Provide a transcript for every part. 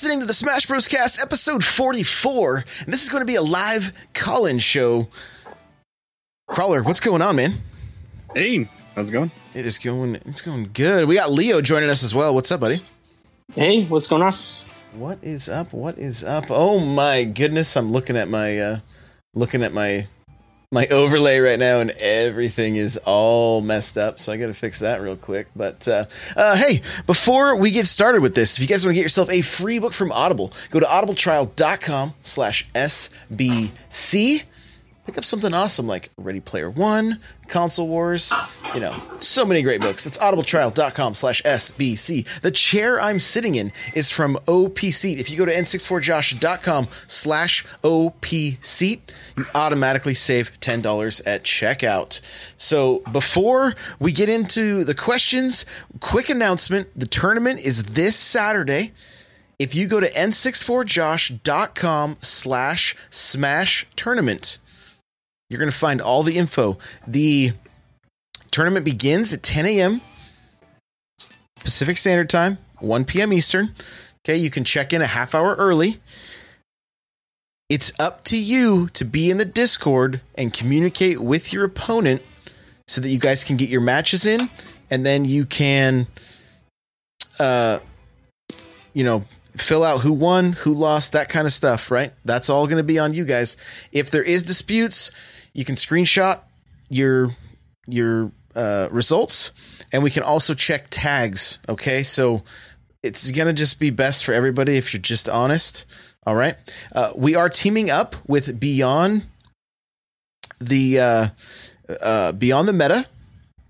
You're listening to the Smash Bros. Cast episode 44, and this is going to be a live call in show. Crawler, what's going on, man? Hey, how's it going? It is going it's going good. We got Leo joining us as well. What's up, buddy? Hey, what's going on? What is up? What is up? Oh my goodness, I'm looking at my uh looking at my my overlay right now and everything is all messed up so i gotta fix that real quick. But uh, uh, hey before we get started with this if you guys want to get yourself a free book from audible go to audibletrial.com slash sbc pick up something awesome like ready player one console wars you know so many great books. It's audibletrial.com slash sbc the chair i'm sitting in is from OPSeat if you go to n64josh.com slash OPSeat you automatically save $10 at checkout. So before we get into the questions quick announcement. The tournament is this saturday. If you go to n64josh.com slash smash tournament you're going to find all the info. The tournament begins at 10 a.m. Pacific Standard Time, 1 p.m. Eastern. Okay, you can check in a half hour early. It's up to you to be in the Discord and communicate with your opponent so that you guys can get your matches in and then you can uh you know fill out who won, who lost, that kind of stuff, right? That's all going to be on you guys. If there is disputes, you can screenshot your your uh, results, and we can also check tags. Okay, so it's gonna just be best for everybody if you're just honest. All right, uh, we are teaming up with Beyond the uh, uh, Beyond the Meta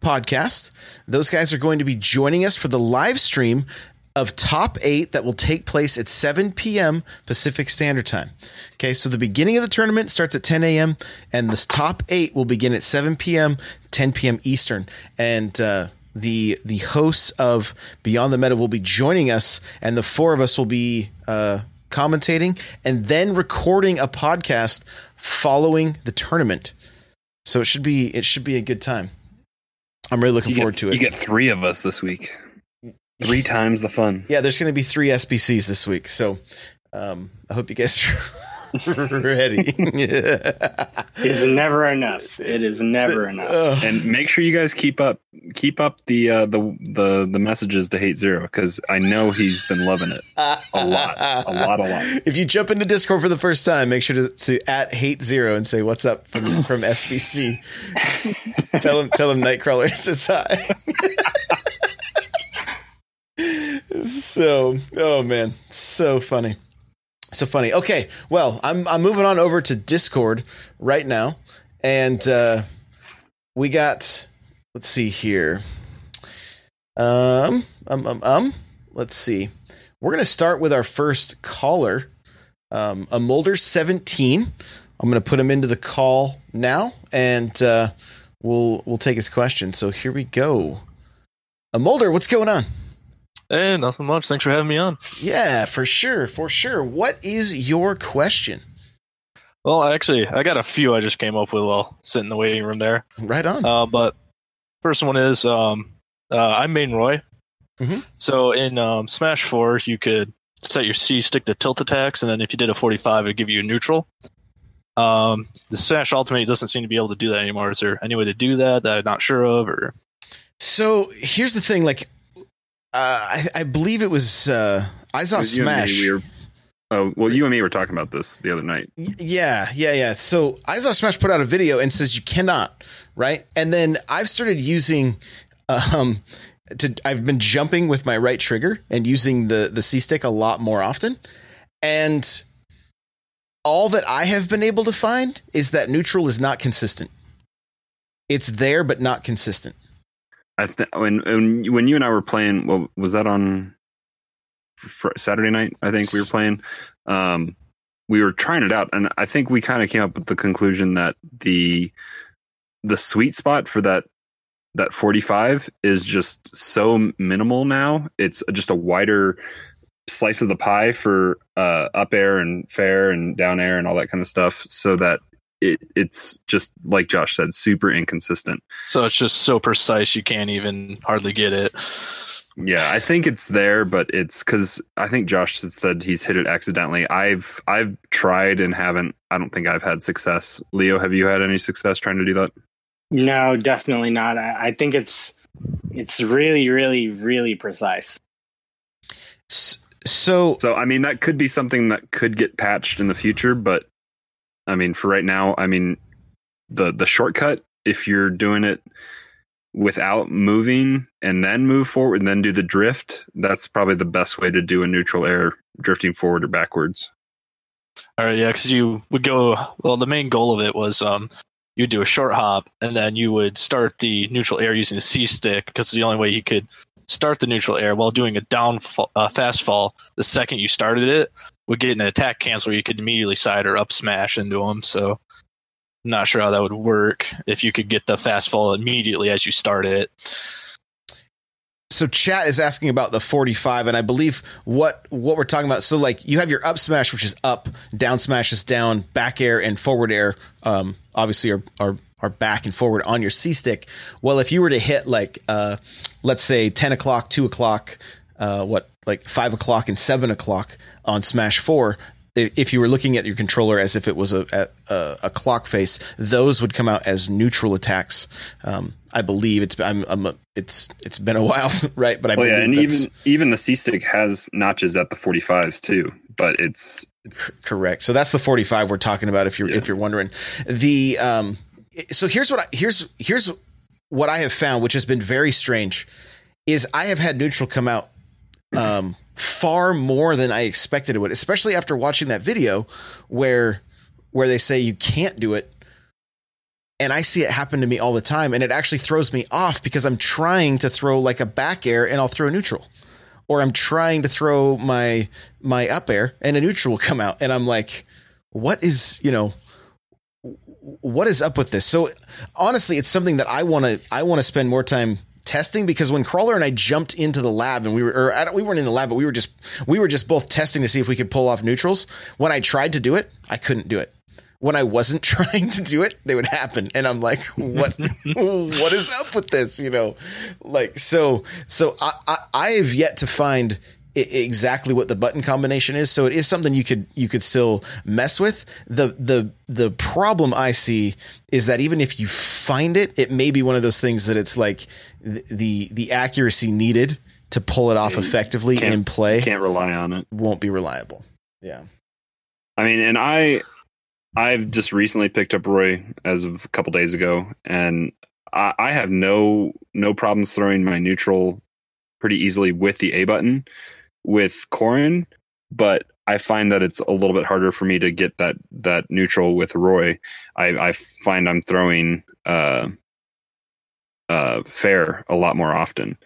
podcast. Those guys are going to be joining us for the live stream of top eight that will take place at 7 p.m. Pacific Standard Time. Okay, so the beginning of the tournament starts at 10 a.m., and this top eight will begin at 7 p.m., 10 p.m. Eastern. And uh, the the hosts of Beyond the Meta will be joining us, and the four of us will be uh, commentating and then recording a podcast following the tournament. So it should be it should be a good time. I'm really looking You forward get, to it. You get three of us this week. Three times the fun. Yeah, there's going to be three SBCs this week, so um, I hope you guys are ready. It's never enough. It is never enough. Ugh. And make sure you guys keep up keep up the uh, the the the messages to Hate Zero because I know he's been loving it. A lot. A lot, a lot. If you jump into Discord for the first time, make sure to, to at hate zero and say what's up from, from SBC. tell him tell him Nightcrawler says hi. So oh man, so funny. So funny. Okay, well, I'm I'm moving on over to Discord right now, and uh, we got. Let's see here. Um, um, um, um. Let's see. We're gonna start with our first caller, um, a Molder seventeen. I'm gonna put him into the call now, and uh, we'll we'll take his question. So here we go. A Molder, what's going on? Hey, nothing much. Thanks for having me on. Yeah, for sure, for sure. What is your question? Well, actually, I got a few I just came up with while sitting in the waiting room there. Right on. Uh, but first one is um, uh, I'm main Roy. Mhm. So in um, Smash 4, you could set your C stick to tilt attacks, and then if you did a 45, it'd give you a neutral. Um, the Smash Ultimate doesn't seem to be able to do that anymore. Is there any way to do that that I'm not sure of? Or So here's the thing, like, I, I believe it was uh, I saw was you and me, Smash. we were- oh well, you and me were talking about this the other night. Yeah, yeah, yeah. So Izaw Smash put out a video and says you cannot, right? And then I've started using, um, to I've been jumping with my right trigger and using the the C stick a lot more often, and all that I have been able to find is that neutral is not consistent. It's there but not consistent. I th- when when when you and I were playing, well, was that on fr- Saturday night? I think we were playing. Um, we were trying it out, and I think we kind of came up with the conclusion that the the sweet spot for that that 45 is just so minimal now. It's just a wider slice of the pie for uh, up air and fair and down air and all that kind of stuff, so that it it's just like Josh said, super inconsistent. so it's just so precise you can't even hardly get it. Yeah, I think it's there, but it's because I think Josh had said he's hit it accidentally. I've I've tried and haven't. I don't think I've had success. Leo, have you had any success trying to do that? No, definitely not. I, I think it's it's really, really, really precise. So So I mean, that could be something that could get patched in the future, but I mean, for right now, I mean, the the shortcut if you're doing it without moving and then move forward and then do the drift, that's probably the best way to do a neutral air drifting forward or backwards. All right, yeah, because you would go. Well, the main goal of it was um, you'd do a short hop, and then you would start the neutral air using the C stick because it's the only way you could start the neutral air while doing a down fall, uh, fast fall. The second you started it, would get an attack cancel. You could immediately side or up smash into them. So, not sure how that would work if you could get the fast fall immediately as you start it. so chat is asking about the 45 and i believe what what we're talking about so like you have your up smash which is up down smash is down back air and forward air um obviously are are are back and forward on your c stick well if you were to hit like uh let's say 10 o'clock 2 o'clock uh what like 5 o'clock and 7 o'clock on smash 4 if you were looking at your controller as if it was a, a a clock face, those would come out as neutral attacks. Um, I believe it's I'm, I'm it's it's been a while, right? But I Oh believe yeah, and even even the C stick has notches at the 45s too, but it's c- correct. So that's the 45 we're talking about. If you're Yeah. if you're wondering, the um, so here's what I, here's here's what I have found, which has been very strange, is I have had neutral come out um, far more than I expected it would, especially after watching that video where where they say you can't do it. And I see it happen to me all the time, and it actually throws me off because I'm trying to throw like a back air and I'll throw a neutral, or I'm trying to throw my my up air and a neutral will come out, and I'm like, what is you know, what is up with this? So honestly, it's something that I want to I want to spend more time testing because when Crawler and I jumped into the lab and we were or I don't, we weren't in the lab but we were just we were just both testing to see if we could pull off neutrals. When I tried to do it, I couldn't do it. When I wasn't trying to do it, they would happen and I'm like, what what is up with this, you know? Like so so I I, I have yet to find exactly what the button combination is. So it is something you could you could still mess with. The the the problem i see is that even if you find it it may be one of those things that it's like the the accuracy needed to pull it off effectively can't- in play can't rely on it. won't be reliable. Yeah. I mean, and I I've just recently picked up Roy as of a couple days ago, and I, I have no no problems throwing my neutral pretty easily with the A button with Corrin, but I find that it's a little bit harder for me to get that that neutral with Roy. I, I find I'm throwing uh, uh, fair a lot more often,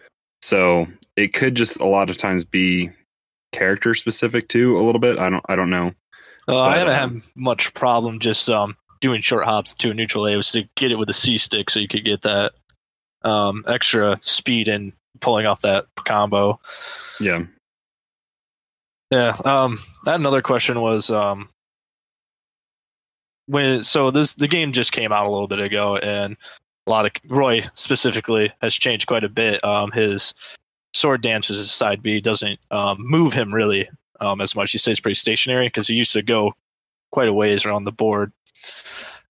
so it could just a lot of times be character specific too a little bit. I don't I don't know. Uh, I haven't um, had much problem just um, doing short hops to a neutral A was to get it with a C stick so you could get that um, extra speed and pulling off that combo. Yeah. Yeah. Um, I had another question was um, when so this the game just came out a little bit ago and a lot of Roy specifically has changed quite a bit. Um, his sword dances his side B doesn't um, move him really um, as much. He stays pretty stationary because he used to go quite a ways around the board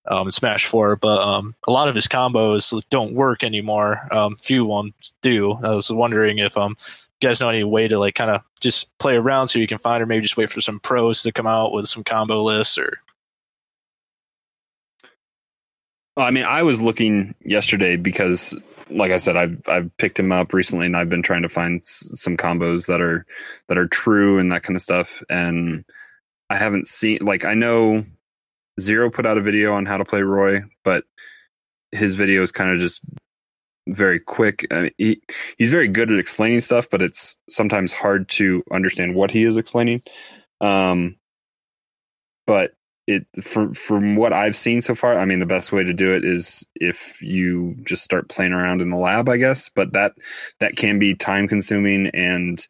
um, in Smash Four, but um, a lot of his combos don't work anymore. Um, few ones do. I was wondering if um, you guys know any way to like kind of just play around so you can find, or maybe just wait for some pros to come out with some combo lists, or I mean, I was looking yesterday because, like I said, I've I've picked him up recently, and I've been trying to find s- some combos that are that are true and that kind of stuff. And I haven't seen like I know Zero put out a video on how to play Roy, but his video is kind of just very quick. I mean, he he's very good at explaining stuff, but it's sometimes hard to understand what he is explaining. Um, but it from from what I've seen so far, I mean, the best way to do it is if you just start playing around in the lab, I guess. But that that can be time consuming and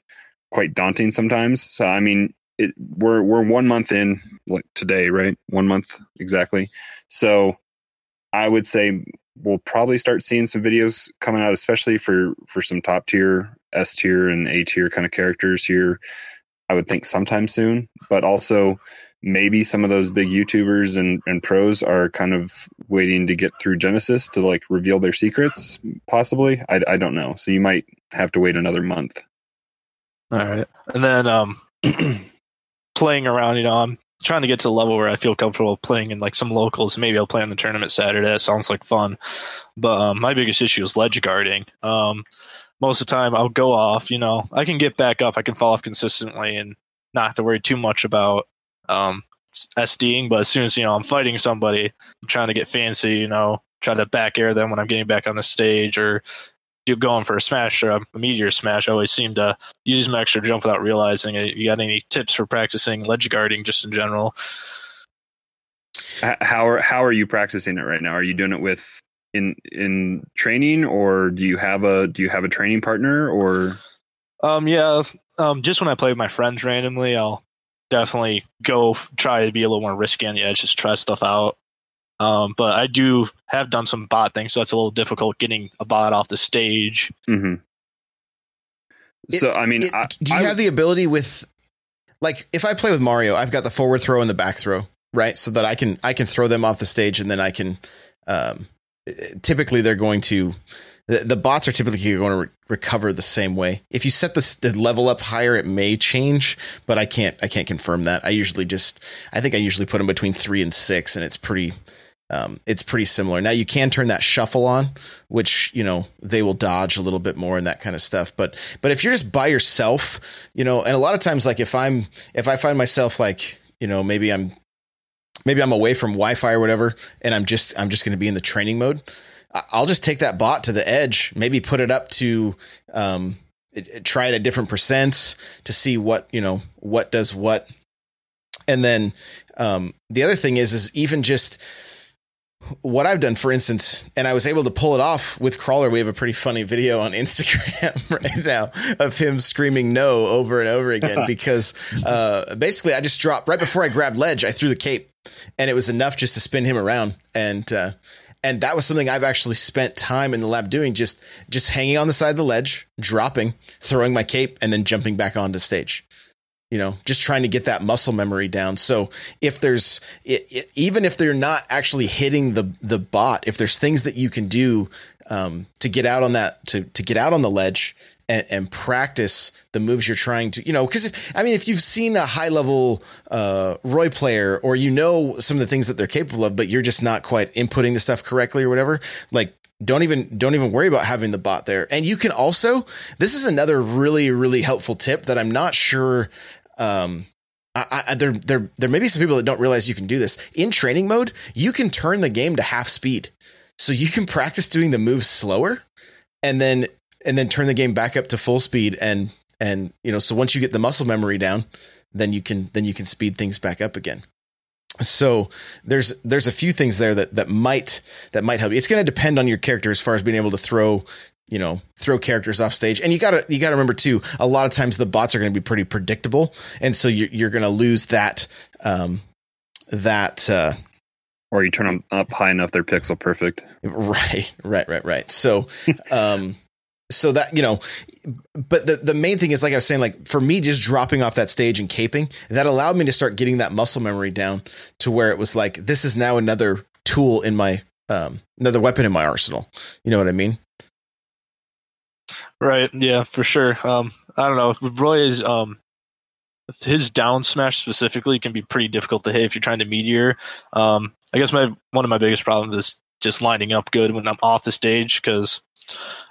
quite daunting sometimes. So I mean, it we're we're one month in like today, right? One month exactly. So I would say we'll probably start seeing some videos coming out, especially for for some top tier S tier and A tier kind of characters here. I would think sometime soon, but also maybe some of those big YouTubers and, and pros are kind of waiting to get through Genesis to like reveal their secrets, possibly. I, I don't know. So you might have to wait another month. All right. And then um playing around, you know, I'm trying to get to the level where I feel comfortable playing in like some locals. Maybe I'll play in the tournament Saturday. That sounds like fun. But um, my biggest issue is ledge guarding. Um, most of the time I'll go off, you know, I can get back up, I can fall off consistently and not have to worry too much about um, SDing. But as soon as, you know, I'm fighting somebody, I'm trying to get fancy, you know, try to back air them when I'm getting back on the stage or do going for a smash or a meteor smash. I always seem to use my extra jump without realizing it. You got any tips for practicing ledge guarding just in general? How are how are you practicing it right now? Are you doing it with in in training or do you have a do you have a training partner or um yeah um just when i play with my friends randomly i'll definitely go f- try to be a little more risky on the edge just try stuff out um but i do have done some bot things so that's a little difficult getting a bot off the stage mm-hmm. It- so i mean It- I, do you I have the ability with like if I play with Mario, I've got the forward throw and the back throw, right? So that I can I can throw them off the stage and then I can um typically they're going to the, the bots are typically going to re- recover the same way. If you set the, the level up higher, it may change, but I can't I can't confirm that. I usually just I think I usually put them between three and six, and it's pretty um, it's pretty similar. Now you can turn that shuffle on, which you know they will dodge a little bit more and that kind of stuff. But but if you're just by yourself, you know, and a lot of times like if I'm if I find myself like you know maybe I'm maybe I'm away from Wi-Fi or whatever, and I'm just I'm just going to be in the training mode. I'll just take that bot to the edge, maybe put it up to um, it, it- try it at different percents to see what you know what does what, and then um, the other thing is is even just what I've done, for instance, and I was able to pull it off with Crawler. We have a pretty funny video on Instagram right now of him screaming no over and over again because uh, basically I just dropped right before I grabbed ledge, I threw the cape, and it was enough just to spin him around, and uh, and that was something I've actually spent time in the lab doing, just just hanging on the side of the ledge, dropping, throwing my cape, and then jumping back onto stage you know just trying to get that muscle memory down. So if there's it, it, even if they're not actually hitting the the bot if there's things that you can do um, to get out on that to to get out on the ledge and, and practice the moves you're trying to you know because i mean if you've seen a high level uh, roy player or you know some of the things that they're capable of but you're just not quite inputting the stuff correctly or whatever like don't even don't even worry about having the bot there and you can also this is another really really helpful tip that i'm not sure um I, I, there, there, there may be some people that don't realize you can do this in training mode. You can turn the game to half speed, so you can practice doing the moves slower, and then and then turn the game back up to full speed. And and you know, so once you get the muscle memory down, then you can then you can speed things back up again. So there's there's a few things there that that might that might help you. It's going to depend on your character as far as being able to throw you know throw characters off stage. And you gotta you gotta remember too a lot of times the bots are going to be pretty predictable. And so you're, you're going to lose that um that uh or you turn them up high enough they're pixel perfect. Right right right right. So um so that you know but the the main thing is like i was saying like for me just dropping off that stage and caping that allowed me to start getting that muscle memory down to where it was like this is now another tool in my um another weapon in my arsenal you know what i mean Right. Yeah, for sure. Um, I don't know. Roy is um, his down smash specifically can be pretty difficult to hit if you're trying to meteor. Um, I guess my one of my biggest problems is just lining up good when I'm off the stage because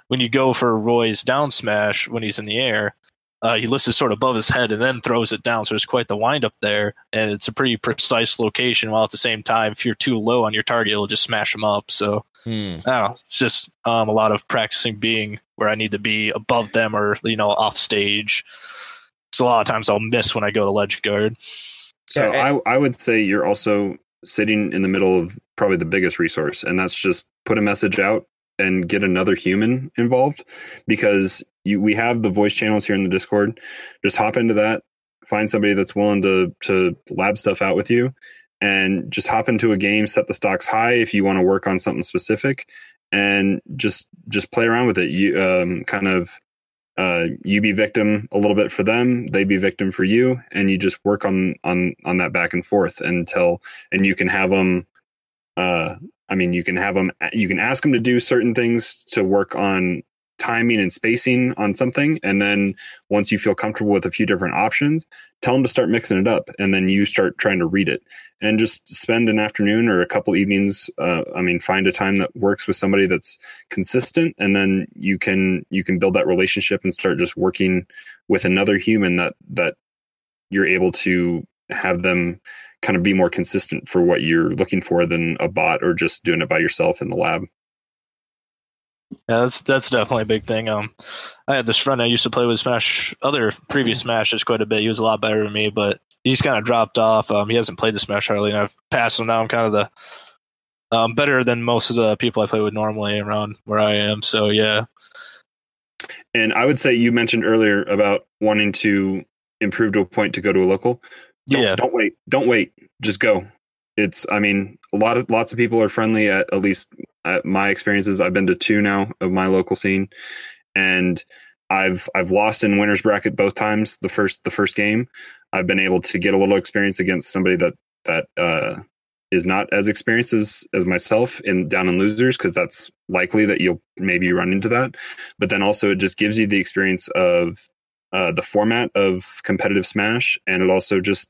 when you go for Roy's down smash when he's in the air, uh, he lifts it sort of above his head and then throws it down. So there's quite the wind up there, and it's a pretty precise location. While at the same time, if you're too low on your target, it'll just smash him up. So Hmm. I don't know. It's just um, a lot of practicing being where I need to be above them or you know off stage. So a lot of times I'll miss when I go to ledge guard. so Yeah, I, I would say you're also sitting in the middle of probably the biggest resource and that's just put a message out and get another human involved because you we have the voice channels here in the discord just hop into that find somebody that's willing to to lab stuff out with you and just hop into a game set the stocks high if you want to work on something specific and just just play around with it you um kind of uh, you be victim a little bit for them, they be victim for you, and you just work on on on that back and forth until and you can have them. Uh, I mean, you can have them. You can ask them to do certain things to work on timing and spacing on something and then once you feel comfortable with a few different options tell them to start mixing it up and then you start trying to read it and just spend an afternoon or a couple evenings uh, i mean find a time that works with somebody that's consistent and then you can you can build that relationship and start just working with another human that that you're able to have them kind of be more consistent for what you're looking for than a bot or just doing it by yourself in the lab yeah, that's that's definitely a big thing. Um, I had this friend I used to play with Smash, other previous Smashes quite a bit. He was a lot better than me, but he's kind of dropped off. Um, he hasn't played the Smash hardly, and I've passed him now. I'm kind of the um better than most of the people I play with normally around where I am. So yeah. And I would say you mentioned earlier about wanting to improve to a point to go to a local. Don't, yeah. Don't wait. Don't wait. Just go. It's. I mean, a lot of lots of people are friendly at at least uh, my experiences, I've been to two now of my local scene, and I've I've lost in winners bracket both times. The first the first game, I've been able to get a little experience against somebody that that uh, is not as experienced as, as myself in down in losers because that's likely that you'll maybe run into that. But then also it just gives you the experience of uh, the format of competitive Smash, and it also just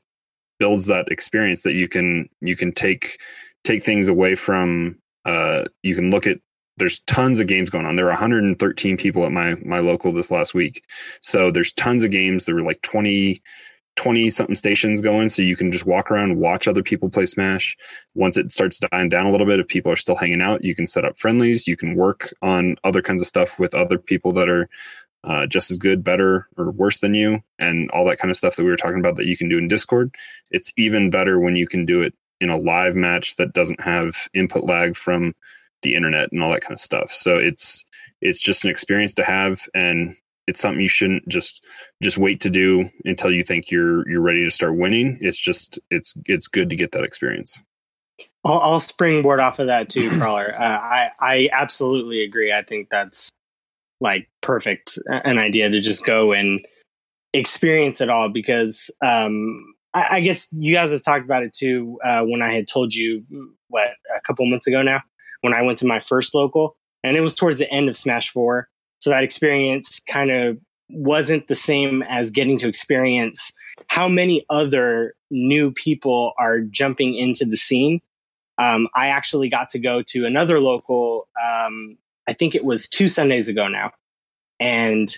builds that experience that you can you can take take things away from uh, you can look at there's tons of games going on. There are 113 people at my my local this last week. So there's tons of games. There were like 20 20 something stations going so you can just walk around watch other people play smash once it starts dying down a little bit if people are still hanging out you can set up friendlies you can work on other kinds of stuff with other people that are uh, just as good better or worse than you and all that kind of stuff that we were talking about that you can do in discord it's even better when you can do it in a live match that doesn't have input lag from the internet and all that kind of stuff. So it's it's just an experience to have and it's something you shouldn't just just wait to do until you think you're you're ready to start winning. It's just it's it's good to get that experience. I'll, I'll springboard off of that too, Crawler. Uh, I I absolutely agree. I think that's like perfect an idea to just go and experience it all because um, I, I, guess you guys have talked about it too uh, when I had told you what a couple months ago now when I went to my first local, and it was towards the end of Smash Four. So that experience kind of wasn't the same as getting to experience how many other new people are jumping into the scene. Um, I actually got to go to another local. Um, I think it was two Sundays ago now, and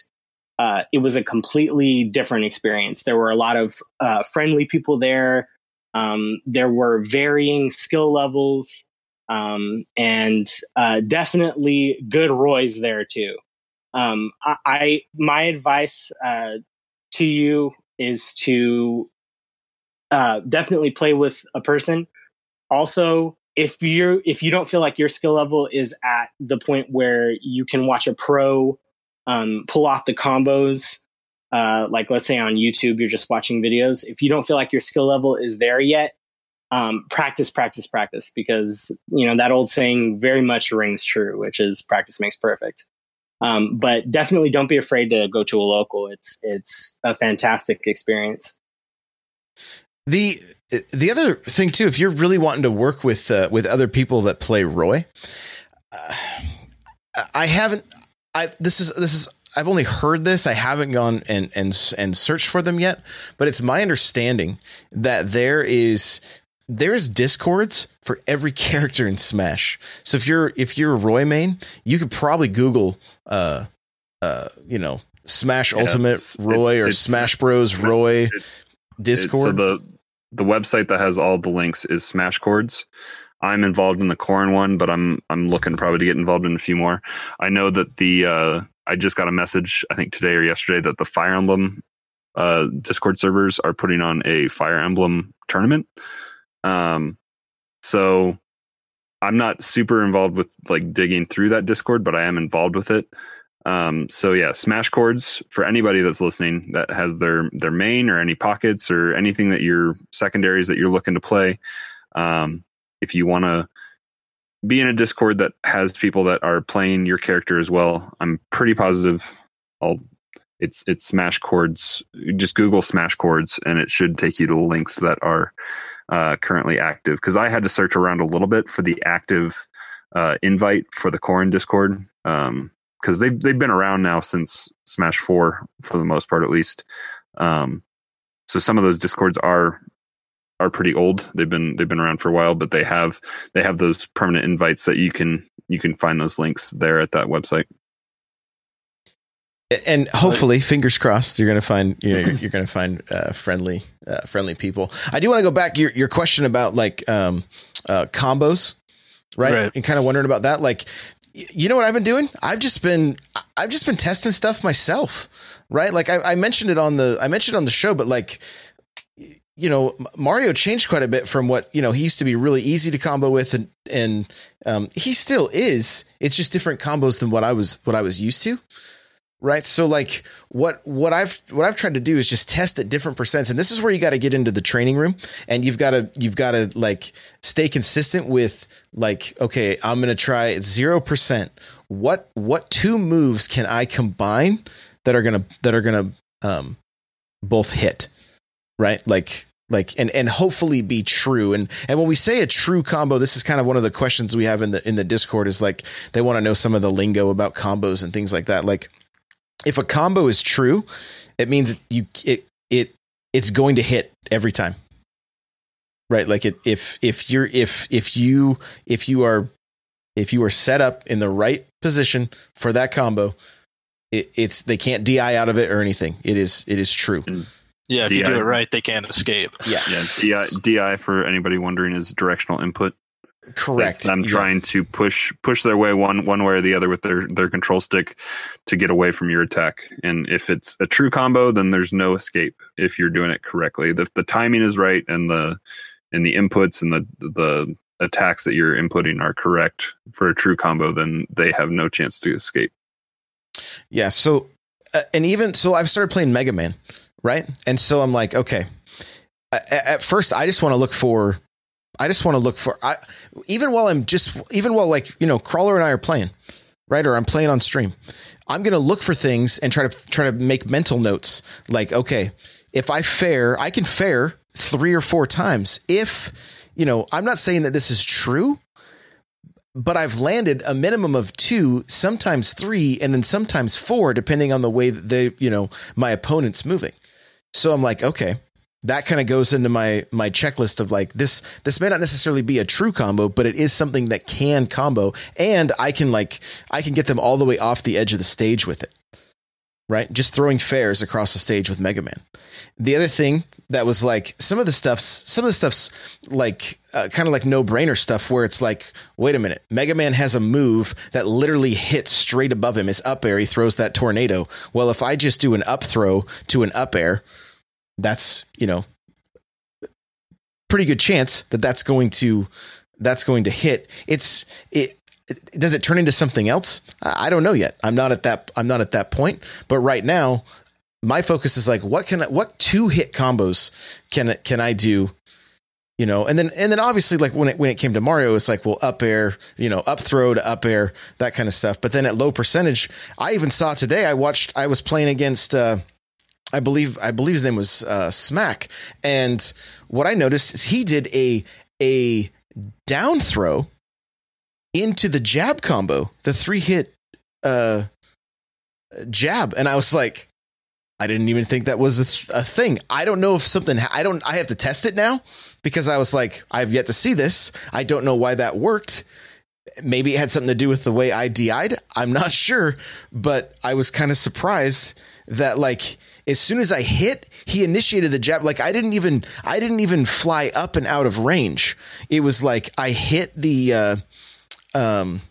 uh, it was a completely different experience. There were a lot of uh, friendly people there. Um, there were varying skill levels, um, and uh, definitely good Roys there too. Um, I, I, my advice uh, to you is to uh, definitely play with a person. Also, if you're if you don't feel like your skill level is at the point where you can watch a pro um, pull off the combos. Uh, like let's say on YouTube, you're just watching videos. If you don't feel like your skill level is there yet, um, practice, practice, practice, because you know that old saying very much rings true, which is practice makes perfect. Um, but definitely don't be afraid to go to a local. It's it's a fantastic experience. The the other thing too, if you're really wanting to work with uh, with other people that play Roy, uh, I haven't I this is this is I've only heard this. I haven't gone and and and searched for them yet, but it's my understanding that there is there's discords for every character in Smash. So if you're if you're a Roy main, you could probably Google uh uh you know Smash yeah, Ultimate it's, Roy it's, or it's, Smash Bros Roy Discord. so the the website that has all the links is Smashcords. I'm involved in the Corrin one, but I'm I'm looking probably to get involved in a few more. I know that the uh, I just got a message I think today or yesterday that the Fire Emblem uh, Discord servers are putting on a Fire Emblem tournament. Um, so I'm not super involved with like digging through that Discord, but I am involved with it. Um, so yeah, Smashcords for anybody that's listening that has their their main or any pockets or anything that your secondaries that you're looking to play. Um, if you want to be in a Discord that has people that are playing your character as well, I'm pretty positive. I'll it's it's Smashcords. Just Google Smashcords, and it should take you to links that are uh, currently active. Because I had to search around a little bit for the active uh, invite for the Corrin Discord. Um, because they've they've been around now since Smash Four for the most part, at least. Um, so some of those discords are are pretty old. They've been they've been around for a while, but they have they have those permanent invites that you can you can find those links there at that website. And hopefully, fingers crossed, you're going to find you know you're, you're going to find uh, friendly uh, friendly people. I do want to go back your your question about like um, uh, combos, right? Right. And kind of wondering about that. Like, y- you know what I've been doing? I've just been I've just been testing stuff myself, right? Like I, I mentioned it on the I mentioned on the show, but like you know Mario changed quite a bit from what you know he used to be really easy to combo with, and and um, he still is. It's just different combos than what I was what I was used to right? So like what what i've what i've tried to do is just test at different percents. And this is where you got to get into the training room and you've got to you've got to like stay consistent with like okay i'm gonna try 0% what what two moves can i combine that are gonna that are gonna um both hit right? Like like and and hopefully be true. And and when we say a true combo this is kind of one of the questions we have in the in the discord is like they want to know some of the lingo about combos and things like that. Like if a combo is true, it means you it it it's going to hit every time. Right? Like it if if you're if if you if you are if you are set up in the right position for that combo, it, it's they can't DI out of it or anything. It is it is true. Yeah, if you do it right, they can't escape. Yeah. Yeah, DI, DI for anybody wondering is directional input. Correct. It's them Yeah. trying to push push their way one one way or the other with their their control stick to get away from your attack. And if it's a true combo, then there's no escape if you're doing it correctly. The the timing is right and the and the inputs and the the attacks that you're inputting are correct for a true combo, then they have no chance to escape. Yeah. So, uh, and even so, I've started playing Mega Man, right? And so I'm like, okay. At first, I just want to look for, I just want to look for, I even while I'm just, even while like you know, Crawler and I are playing, right? Or I'm playing on stream, I'm gonna look for things and try to try to make mental notes. Like, okay, if I fair, I can fair three or four times. If you know, I'm not saying that this is true, but I've landed a minimum of two, sometimes three, and then sometimes four, depending on the way that they, you know, my opponent's moving. So I'm like, okay, that kind of goes into my my checklist of like this. This may not necessarily be a true combo, but it is something that can combo, and I can like I can get them all the way off the edge of the stage with it. Right, just throwing fairs across the stage with Mega Man. The other thing that was like some of the stuff's some of the stuff's like uh, kind of like no brainer stuff where it's like wait a minute mega man has a move that literally hits straight above him his up air he throws that tornado well if i just do an up throw to an up air that's you know pretty good chance that that's going to that's going to hit. It's it does it turn into something else? I I don't know yet. I'm not at that i'm not at that point. But right now my focus is like what can I, what two hit combos can can I do? You know and then and then obviously like when it when it came to Mario it's like well up air you know up throw to up air that kind of stuff. But then at low percentage I even saw today I watched I was playing against uh I believe I believe his name was uh Smack and what I noticed is he did a a down throw into the jab combo the three hit uh jab and I was like I didn't even think that was a, th- a thing. I don't know if something I don't I have to test it now because I was like I've yet to see this. I don't know why that worked. Maybe it had something to do with the way I DI'd. I'm not sure, but I was kind of surprised that like as soon as I hit, he initiated the jab. Like I didn't even I didn't even fly up and out of range. It was like I hit the uh um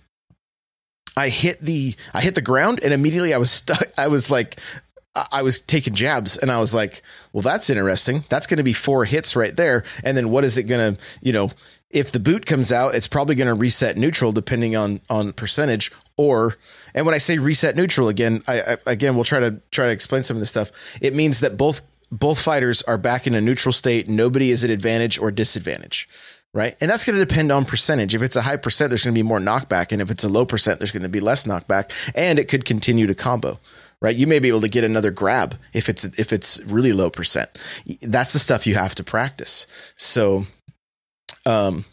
I hit the I hit the ground and immediately I was stuck. I was like I was taking jabs and I was like, well, that's interesting. That's going to be four hits right there. And then what is it going to, you know, if the boot comes out, it's probably going to reset neutral depending on on percentage. Or, and when I say reset neutral again, I, I again we'll try to try to explain some of this stuff. It means that both both fighters are back in a neutral state. Nobody is at advantage or disadvantage. Right. And that's going to depend on percentage. If it's a high percent, there's going to be more knockback. And if it's a low percent, there's going to be less knockback. And it could continue to combo right? You may be able to get another grab if it's if it's really low percent. That's the stuff you have to practice. So, um,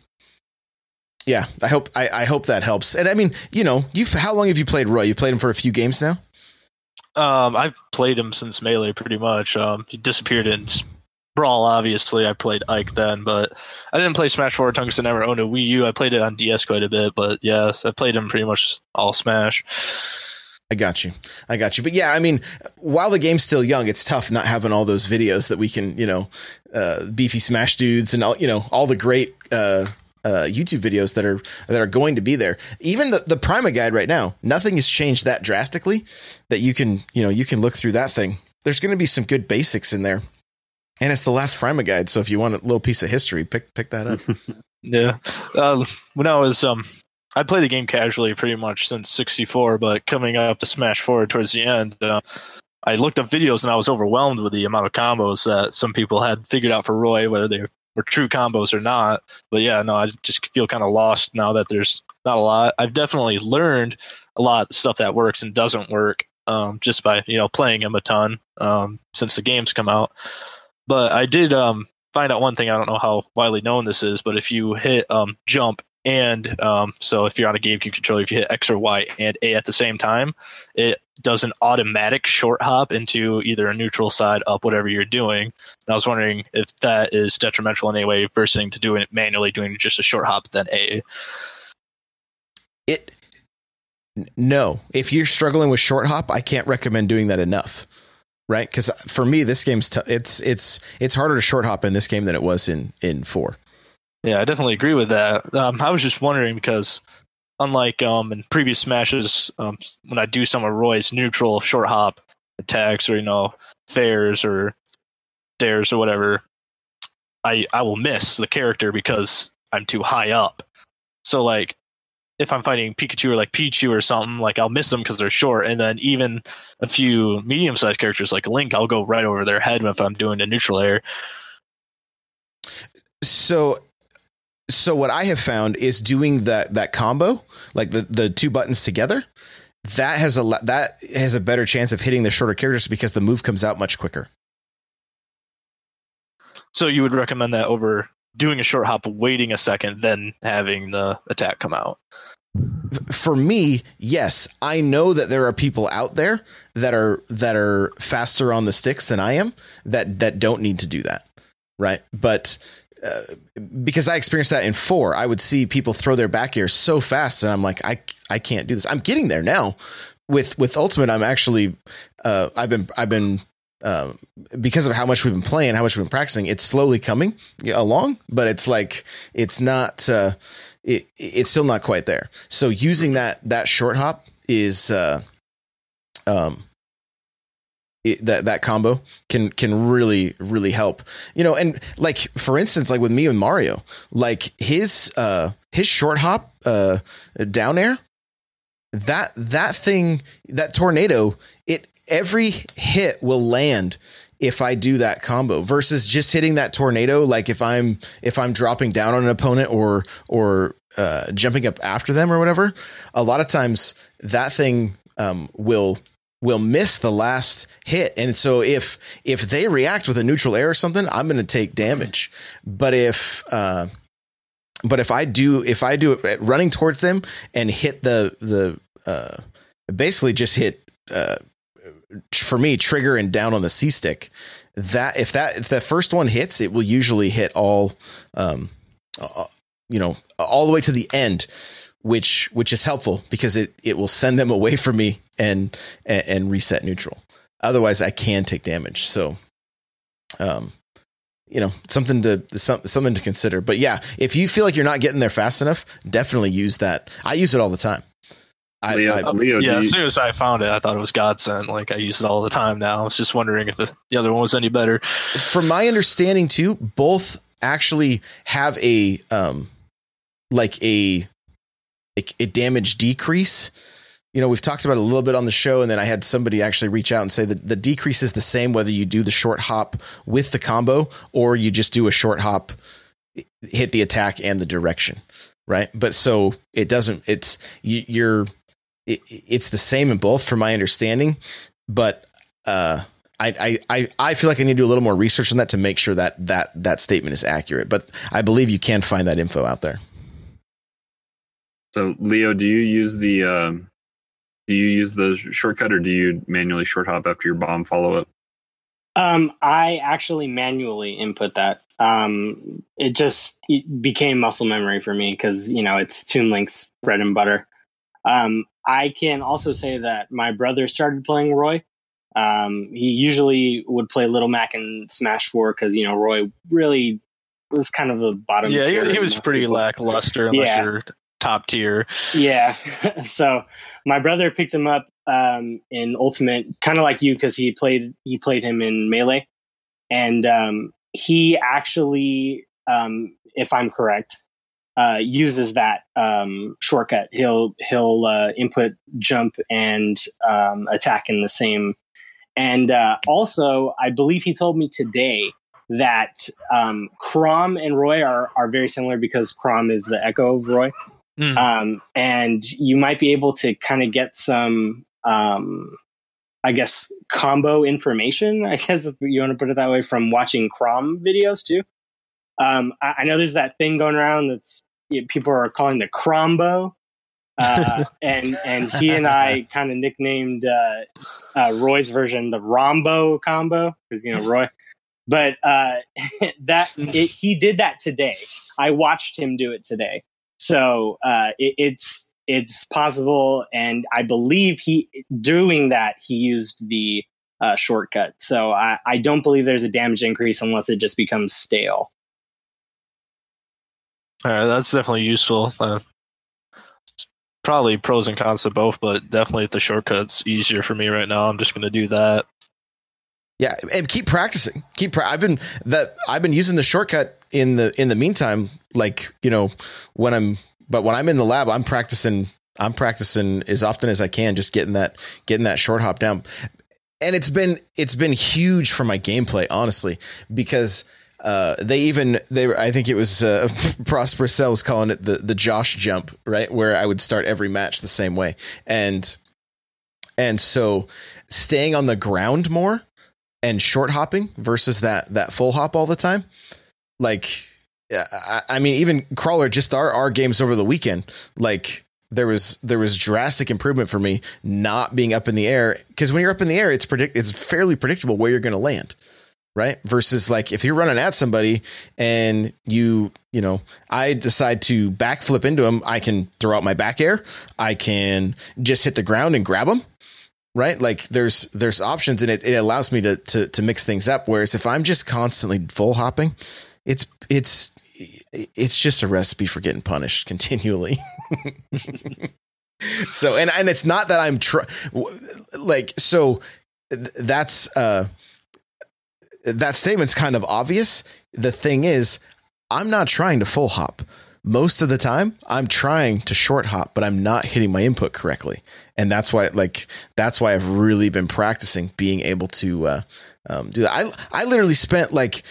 yeah, I hope I, I hope that helps. And I mean, you know, you how long have you played Roy? You played him for a few games now. Um, I've played him since Melee pretty much. Um, he disappeared in Brawl, obviously. I played Ike then, but I didn't play Smash 4 Tungsten never owned a Wii U. I played it on DS quite a bit, but yeah, I played him pretty much all Smash. I got you. I got you. But yeah, I mean, while the game's still young, it's tough not having all those videos that we can, you know, uh, Beefy Smash Doods and all, you know, all the great uh, uh, YouTube videos that are that are going to be there. Even the the Prima guide right now, nothing has changed that drastically that you can, you know, you can look through that thing. There's going to be some good basics in there and it's the last Prima guide. So if you want a little piece of history, pick pick that up. yeah, uh, when I was um, I played the game casually pretty much since '64, but coming up to Smash Four towards the end, uh, I looked up videos and I was overwhelmed with the amount of combos that some people had figured out for Roy, whether they were true combos or not. But yeah, no, I just feel kind of lost now that there's not a lot. I've definitely learned a lot of stuff that works and doesn't work um, just by you know playing them a ton um, since the games come out. But I did um, find out one thing. I don't know how widely known this is, but if you hit um, jump and um, so if you're on a GameCube controller, if you hit X or Y and A at the same time, it does an automatic short hop into either a neutral side up, whatever you're doing. And I was wondering if that is detrimental in any way versus to doing it manually, doing just a short hop then A. It no. If you're struggling with short hop, I can't recommend doing that enough right? Because for me, this game's t- it's it's it's harder to short hop in this game than it was in in four. Yeah, I definitely agree with that. Um, I was just wondering because unlike um, in previous smashes, um, when I do some of Roy's neutral short hop attacks or you know fairs or dares or whatever, I I will miss the character because I'm too high up. So like if I'm fighting Pikachu or like Pichu or something, like I'll miss them because they're short. And then even a few medium sized characters like Link, I'll go right over their head if I'm doing a neutral air. So so what I have found is doing that that combo, like the the two buttons together, that has a that has a better chance of hitting the shorter characters because the move comes out much quicker. So you would recommend that over doing a short hop, waiting a second, then having the attack come out. For me, yes, I know that there are people out there that are that are faster on the sticks than I am that that don't need to do that, right? But because I experienced that in four, I would see people throw their back air so fast, and I'm like, I I can't do this. I'm getting there now. With with ultimate, I'm actually uh, I've been I've been um, because of how much we've been playing, how much we've been practicing, it's slowly coming along, but it's like it's not. Uh, it, it's still not quite there. So using that that short hop is uh, um, it, that that combo can can really really help you know and like for instance like with me and mario like his uh his short hop uh down air that that thing that tornado it every hit will land if I do that combo versus just hitting that tornado. Like if I'm if I'm dropping down on an opponent or or uh, jumping up after them or whatever, a lot of times that thing um, will will miss the last hit, and so if if they react with a neutral air or something, I'm going to take damage. But if uh, but if I do if I do it running towards them and hit the the uh, basically just hit uh, for me trigger and down on the C stick. That if that if the first one hits, it will usually hit all, um, uh, you know, all the way to the end, which which is helpful because it it will send them away from me and and, and reset neutral. Otherwise, I can take damage. So, um, you know, something to something to consider. But yeah, if you feel like you're not getting there fast enough, definitely use that. I use it all the time. I, Leo, I, Leo, yeah, as soon as I found it, I thought it was godsend. Like I use it all the time now. I was just wondering if the, the other one was any better. From my understanding, too, both actually have a um, like a a damage decrease. You know, we've talked about a little bit on the show, and then I had somebody actually reach out and say that the decrease is the same whether you do the short hop with the combo or you just do a short hop, hit the attack and the direction right? But so it doesn't. It's you, are it, it's the same in both, from my understanding. but uh, I, I I feel like I need to do a little more research on that to make sure that that that statement is accurate. But I believe you can find that info out there. So, Leo, do you use the um, do you use the shortcut or do you manually short hop after your bomb follow up? Um, I actually manually input that. Um, it just it became muscle memory for me because you know it's Toon Link's bread and butter. Um, I can also say that my brother started playing Roy. Um, he usually would play Little Mac and Smash Four because you know Roy really was kind of a bottom. Yeah, tier he, he was pretty people. lackluster unless Yeah. Top tier. Yeah. so my brother picked him up um, in Ultimate, kind of like you, because he played he played him in Melee, and um, he actually, um, if I'm correct, uh, uses that um, shortcut. He'll he'll uh, input jump and um, attack in the same. And uh, also, I believe he told me today that um, Chrom and Roy are are very similar because Chrom is the echo of Roy Hmm. um, and you might be able to kind of get some um, i guess combo information i guess if you want to put it that way from watching chrom videos too. Um, I, I know there's that thing going around that's you know, people are calling the crombo uh, and and he and i kind of nicknamed uh, uh, roy's version the rombo combo because you know roy. But uh, that it, he did that today. I watched him do it today so uh, it, it's it's possible, and I believe he doing that he used the uh, shortcut. So I, I don't believe there's a damage increase unless it just becomes stale. All right, that's definitely useful. Uh, probably pros and cons to both, but definitely if the shortcut's easier for me right now, I'm just going to do that. Yeah, and keep practicing. Keep. Pra- I've been that. I've been using the shortcut in the in the meantime. Like you know, when I'm but when I'm in the lab, I'm practicing. I'm practicing as often as I can, just getting that getting that short hop down. And it's been it's been huge for my gameplay, honestly, because uh, they even they were, I think it was uh, Prosperous Cell was calling it the the Josh jump, right? Where I would start every match the same way, and and so staying on the ground more and short hopping versus that that full hop all the time like yeah, I, I mean even crawler just our our games over the weekend like there was there was drastic improvement for me not being up in the air because when you're up in the air it's predict it's fairly predictable where you're going to land right? Versus like if you're running at somebody and you you know i decide to backflip into them i can throw out my back air i can just hit the ground and grab them right? Like there's there's options and it, it allows me to, to to mix things up. Whereas if i'm just constantly full hopping it's it's it's just a recipe for getting punished continually. So and and it's not that i'm try like so th- that's uh that statement's kind of obvious. The thing is i'm not trying to full hop. Most of the time i'm trying to short hop but i'm not hitting my input correctly and that's why like that's why i've really been practicing being able to uh um, do that. I i literally spent like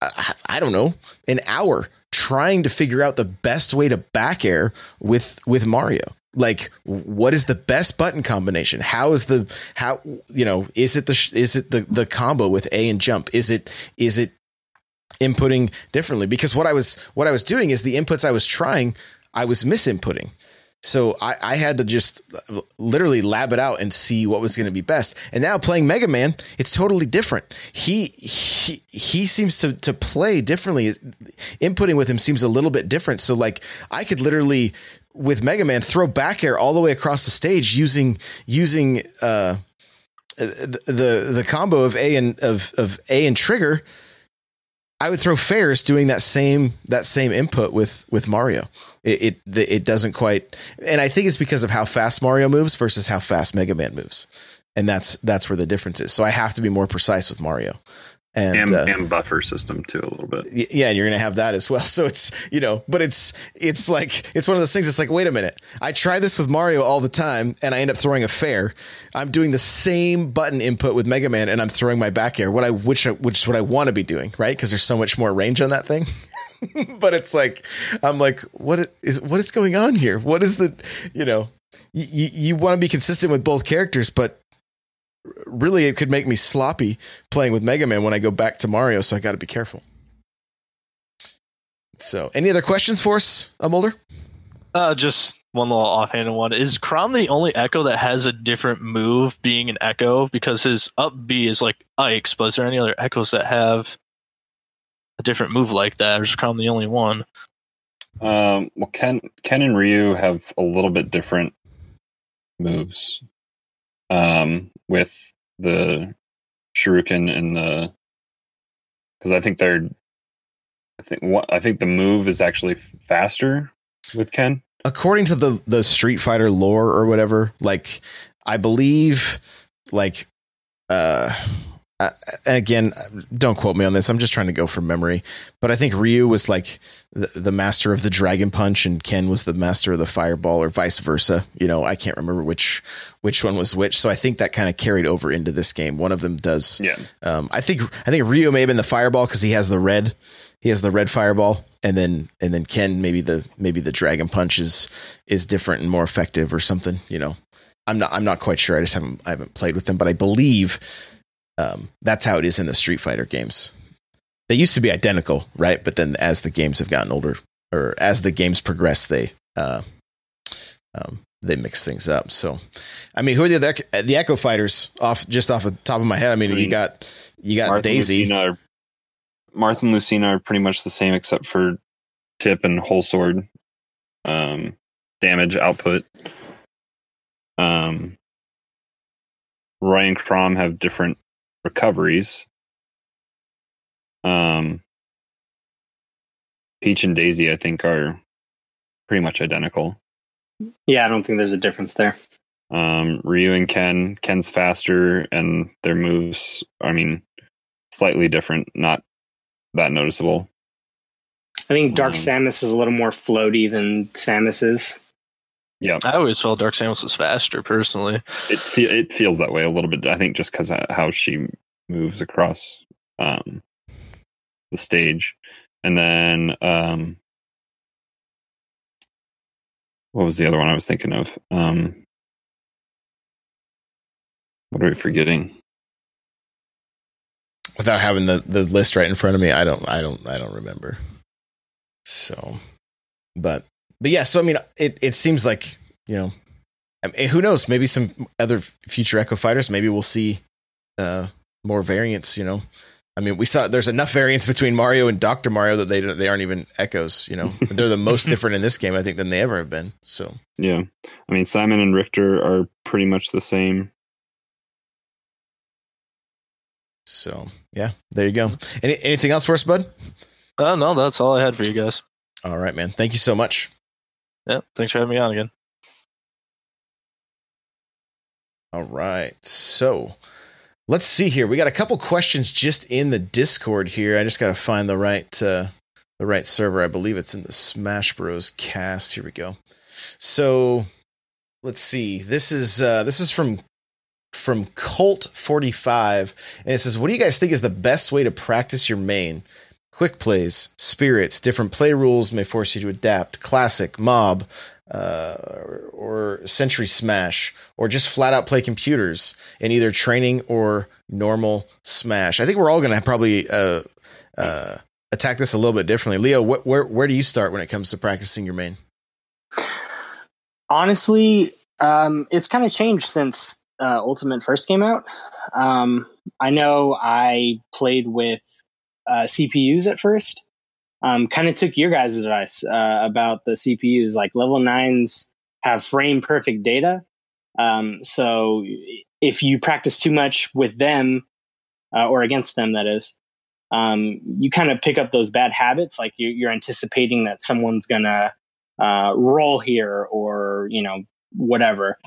I, I don't know an hour trying to figure out the best way to back air with with mario. Like what is the best button combination? How is the how you know is it the is it the the combo with a and jump? Is it is it inputting differently? Because what i was what i was doing is the inputs i was trying i was misinputting so I, I had to just literally lab it out and see what was going to be best. And now playing Mega Man, it's totally different. He he he seems to to play differently. Inputting with him seems a little bit different. So like I could literally with Mega Man throw back air all the way across the stage using using uh the the, the combo of A and of of A and trigger. I would throw fairs doing that same that same input with with Mario. It, it it doesn't quite, and I think it's because of how fast Mario moves versus how fast Mega Man moves, and that's that's where the difference is. So I have to be more precise with Mario, and and, uh, and buffer system too a little bit. yeah, you're gonna have that as well. So it's you know, but it's it's like it's one of those things. It's like, wait a minute, I try this with Mario all the time, and I end up throwing a fair. I'm doing the same button input with Mega Man, and I'm throwing my back air. What I which which is what I want to be doing, right? Because there's so much more range on that thing. but it's like I'm like, what is what is going on here? What is the you know, you you want to be consistent with both characters, but really it could make me sloppy playing with Mega Man when I go back to Mario. So I got to be careful. So, any other questions for us, uh, Mulder? Uh, just one little offhanded one. Is Chrom the only Echo that has a different move being an Echo? Because his up B is like Ike's, but is there any other Echoes that have a different move like that? Or is Chrom the only one? Um, well, Ken, Ken and Ryu have a little bit different moves. Um, with the Shuriken and the because I think they're I think what I think the move is actually faster with Ken. According to the the Street Fighter lore or whatever, like I believe, like uh uh, and again, don't quote me on this. I'm just trying to go from memory. But I think Ryu was like the, the, master of the Dragon Punch, and Ken was the master of the Fireball, or vice versa. You know, I can't remember which which one was which. So I think that kind of carried over into this game. One of them does. Yeah. Um, I think I think Ryu may have been the Fireball because he has the red. He has the red Fireball, and then and then Ken maybe the maybe the Dragon Punch is is different and more effective or something. You know, I'm not I'm not quite sure. I just haven't I haven't played with them, but I believe um, that's how it is in the Street Fighter games. They used to be identical, right? But then as the games have gotten older, or as the games progress, they uh, um, they mix things up. So, I mean, who are the other, the Echo Fighters? Off just off the top of my head, I mean, I mean you got you got Martha Daisy. Lucina are, Martha and Lucina are pretty much the same, except for tip and whole sword um, damage output. Um, Ryan Chrom have different recoveries. Um, Peach and Daisy, I think, are pretty much identical. Yeah, I don't think there's a difference there. Um, Ryu and Ken, Ken's faster, and their moves, I mean, slightly different, not that noticeable. I think Dark um, Samus is a little more floaty than Samus is. Yeah, I always felt Dark Samus was faster personally. It fe- it feels that way a little bit. I think just because how she moves across um, the stage, and then um, what was the other one I was thinking of? Um, what are we forgetting? Without having the, the list right in front of me, I don't I don't I don't remember. So, but but yeah, so I mean, it it seems like you know, I mean, who knows? Maybe some other future Echo fighters. Maybe we'll see uh, more variants. You know, I mean, we saw there's enough variants between Mario and Doctor Mario that they they aren't even echoes. You know, they're the most different in this game, I think, than they ever have been. So yeah, I mean, Simon and Richter are pretty much the same. So yeah, there you go. Any, anything else for us, Bud? Uh, no, that's all I had for you guys. All right, man. Thank you so much. Yeah, thanks for having me on again. All right. So let's see here. We got a couple questions just in the Discord here. I just got to find the right uh, the right server. I believe it's in the Smash Bros. cast. Here we go. So let's see. This is uh, this is from from Colt forty five, and it says, "What do you guys think is the best way to practice your main?" Quick plays, spirits, different play rules may force you to adapt, classic, mob, uh, or, Century Smash, or just flat out play computers in either training or normal Smash. I think we're all going to probably uh, uh, attack this a little bit differently. Leo, wh- where where do you start when it comes to practicing your main? Honestly, um, it's kind of changed since uh, Ultimate first came out. Um, I know I played with uh, CPUs at first. Um, kind of took your guys' advice uh, about the CPUs. Like level nines have frame perfect data. Um, so if you practice too much with them uh, or against them, that is, um, you kind of pick up those bad habits. Like you're, you're anticipating that someone's gonna uh, roll here or you know whatever.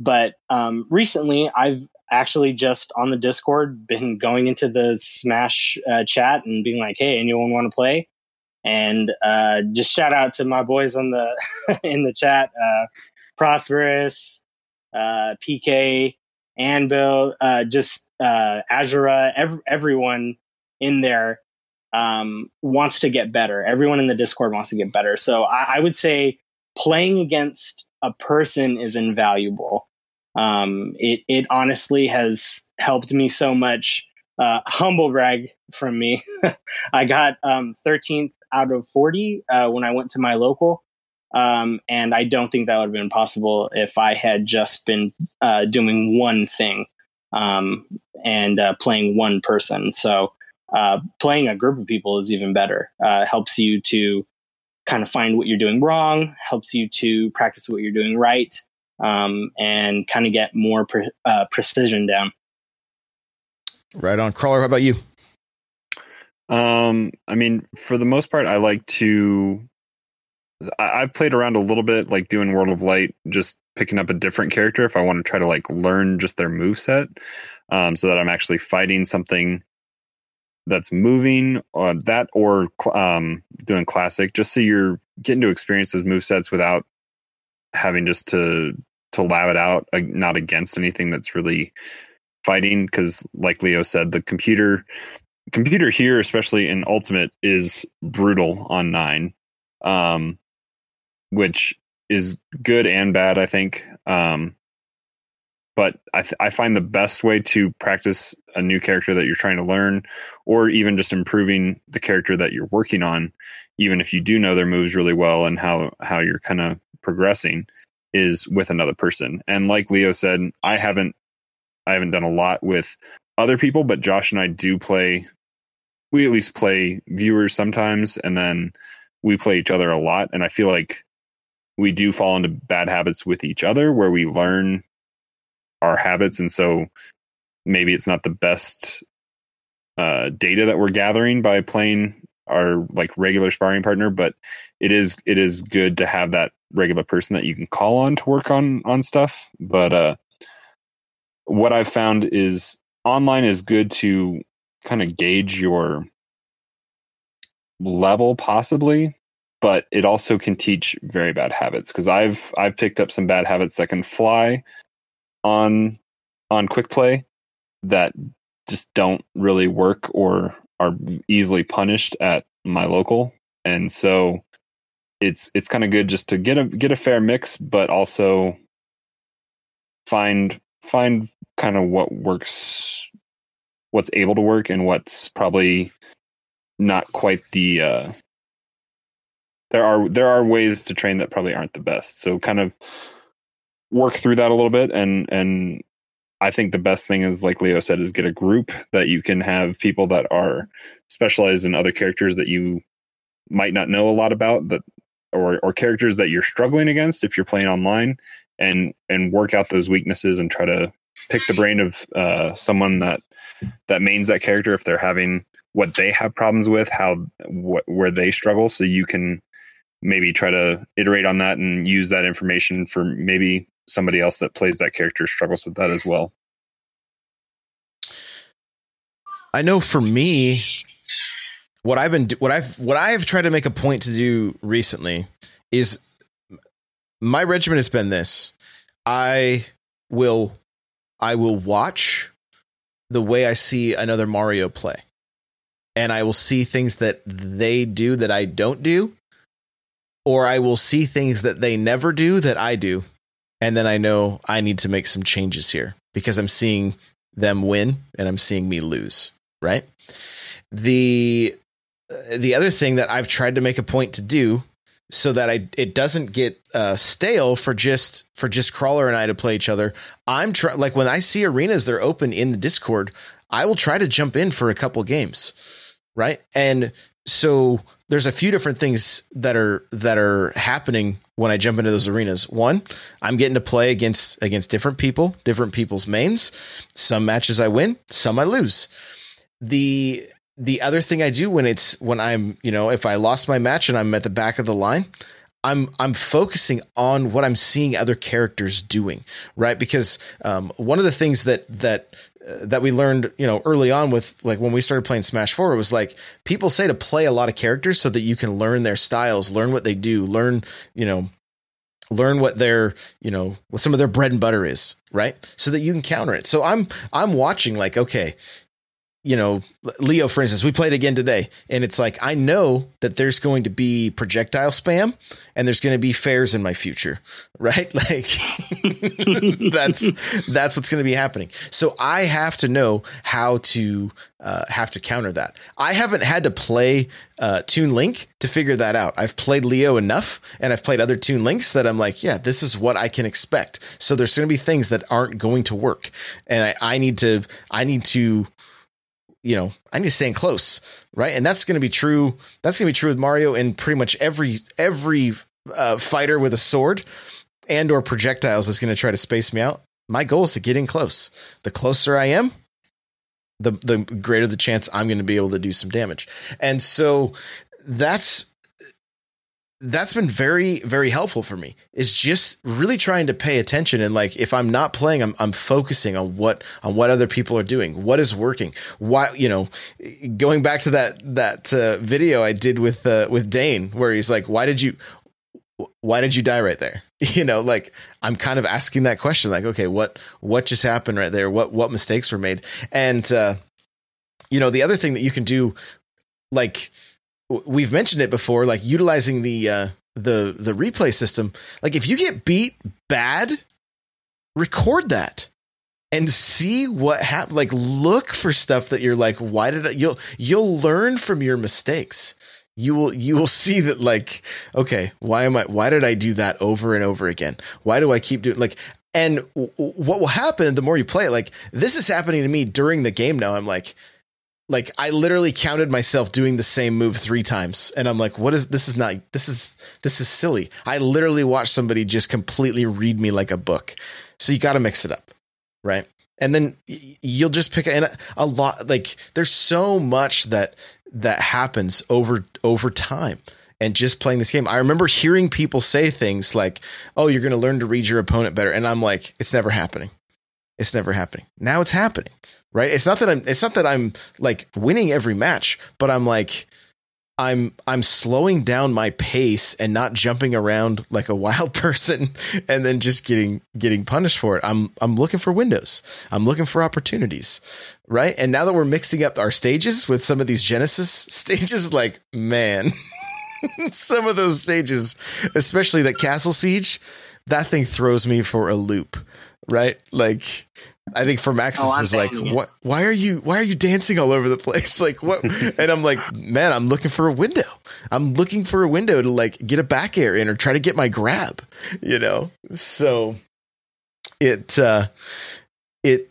But um, recently, I've actually just on the Discord been going into the Smash uh, chat and being like, "Hey, anyone want to play?" And uh, just shout out to my boys on the in the chat, uh, Prosperous, uh, PK, Anvil, uh, just uh, Azura, ev- everyone in there um, wants to get better. Everyone in the Discord wants to get better. So I, I would say playing against a person is invaluable Um, it it honestly has helped me so much. Uh, humble brag from me. I got um, 13th out of 40 uh, when I went to my local. Um, and I don't think that would have been possible if I had just been uh, doing one thing um, and uh, playing one person. So uh, playing a group of people is even better. Uh, helps you to kind of find what you're doing wrong, helps you to practice what you're doing right, um, and kind of get more pre- uh, precision down. Right on, crawler. How about you? Um, I mean, for the most part, I like to. I, I've played around a little bit, like doing World of Light, just picking up a different character if I want to try to like learn just their move set, um, so that I'm actually fighting something that's moving or that or um, doing classic, just so you're getting to experience those move sets without having just to to lab it out, uh, not against anything that's really fighting. Because, like Leo said, the computer computer here, especially in Ultimate, is brutal on nine, um, which is good and bad, I think. Um, but I, th- I find the best way to practice a new character that you're trying to learn, or even just improving the character that you're working on, even if you do know their moves really well and how how you're kind of progressing, is with another person. And like Leo said, I haven't I haven't done a lot with other people, but Josh and I do play. We at least play viewers sometimes, and then we play each other a lot. And I feel like we do fall into bad habits with each other where we learn our habits and so maybe it's not the best uh, data that we're gathering by playing our like regular sparring partner but it is it is good to have that regular person that you can call on to work on on stuff but uh what i've found is online is good to kind of gauge your level possibly but it also can teach very bad habits because I've I've picked up some bad habits that can fly on on quick play that just don't really work or are easily punished at my local and so it's it's kind of good just to get a get a fair mix but also find find kind of what works what's able to work and what's probably not quite the uh there are there are ways to train that probably aren't the best. So kind of work through that a little bit and and I think the best thing is like Leo said is get a group that you can have people that are specialized in other characters that you might not know a lot about that or or characters that you're struggling against if you're playing online and and work out those weaknesses and try to pick the brain of uh, someone that that mains that character if they're having what they have problems with how where they struggle so you can maybe try to iterate on that and use that information for maybe somebody else that plays that character struggles with that as well. I know for me, what I've been what I've what I've tried to make a point to do recently is my regimen has been this. I will I will watch the way I see another Mario play. And I will see things that they do that I don't do or I will see things that they never do that I do. And then I know I need to make some changes here because I'm seeing them win and I'm seeing me lose, right? The the other thing that I've tried to make a point to do so that I it doesn't get uh, stale for just for just crawler and I to play each other. I'm trying like when I see arenas they're open in the Discord, I will try to jump in for a couple games, right? And so there's a few different things that are that are happening when I jump into those arenas. One, I'm getting to play against against different people, different people's mains. Some matches I win, some I lose. The the other thing I do when it's when I'm, you know, if I lost my match and I'm at the back of the line, I'm I'm focusing on what I'm seeing other characters doing, right? Because um, one of the things that that that we learned, you know, early on with like when we started playing Smash 4 was like people say to play a lot of characters so that you can learn their styles, learn what they do, learn, you know, learn what their, you know, what some of their bread and butter is, right? So that you can counter it. So I'm I'm watching like okay, you know, Leo, for instance, we played again today, and it's like I know that there's going to be projectile spam, and there's going to be fairs in my future, right? Like that's that's what's going to be happening. So I have to know how to uh, have to counter that. I haven't had to play uh, Toon Link to figure that out. I've played Leo enough, and I've played other Toon Links that I'm like, yeah, this is what I can expect. So there's going to be things that aren't going to work, and I, I need to I need to you know, I need to stand close, right? And that's going to be true. That's going to be true with Mario and pretty much every every uh, fighter with a sword and or projectiles is going to try to space me out. My goal is to get in close. The closer I am, the the greater the chance I'm going to be able to do some damage. And so that's that's been very very helpful for me is just really trying to pay attention and like if i'm not playing i'm i'm focusing on what on what other people are doing what is working. Why you know going back to that that uh, video i did with uh, with dane where he's like why did you why did you die right there? You know like i'm kind of asking that question like okay what what just happened right there? What what mistakes were made? And uh you know the other thing that you can do like we've mentioned it before, like utilizing the uh, the the replay system. Like if you get beat bad, record that and see what happened. Like look for stuff that you're like, why did I? You'll you'll learn from your mistakes. You will you will see that like, okay, why am I? Why did I do that over and over again? Why do I keep doing like? And w- what will happen the more you play it? Like this is happening to me during the game now. I'm like, like I literally counted myself doing the same move three times, and I'm like, "What is this? Is not this is this is silly." I literally watched somebody just completely read me like a book. So you got to mix it up, right? And then you'll just pick a, a lot. Like there's so much that that happens over over time and just playing this game. I remember hearing people say things like, "Oh, you're going to learn to read your opponent better," and I'm like, "It's never happening. It's never happening. Now it's happening." Right? It's not that I'm it's not that I'm like winning every match, but I'm like I'm I'm slowing down my pace and not jumping around like a wild person and then just getting getting punished for it. I'm I'm looking for windows. I'm looking for opportunities. Right? And now that we're mixing up our stages with some of these Genesis stages like man, some of those stages, especially the castle siege, that thing throws me for a loop. Right? Like I think for Maxis oh, was like, "What? Why are you? Why are you dancing all over the place? Like what?" and I'm like, "Man, I'm looking for a window. I'm looking for a window to like get a back air in or try to get my grab." You know, so it uh, it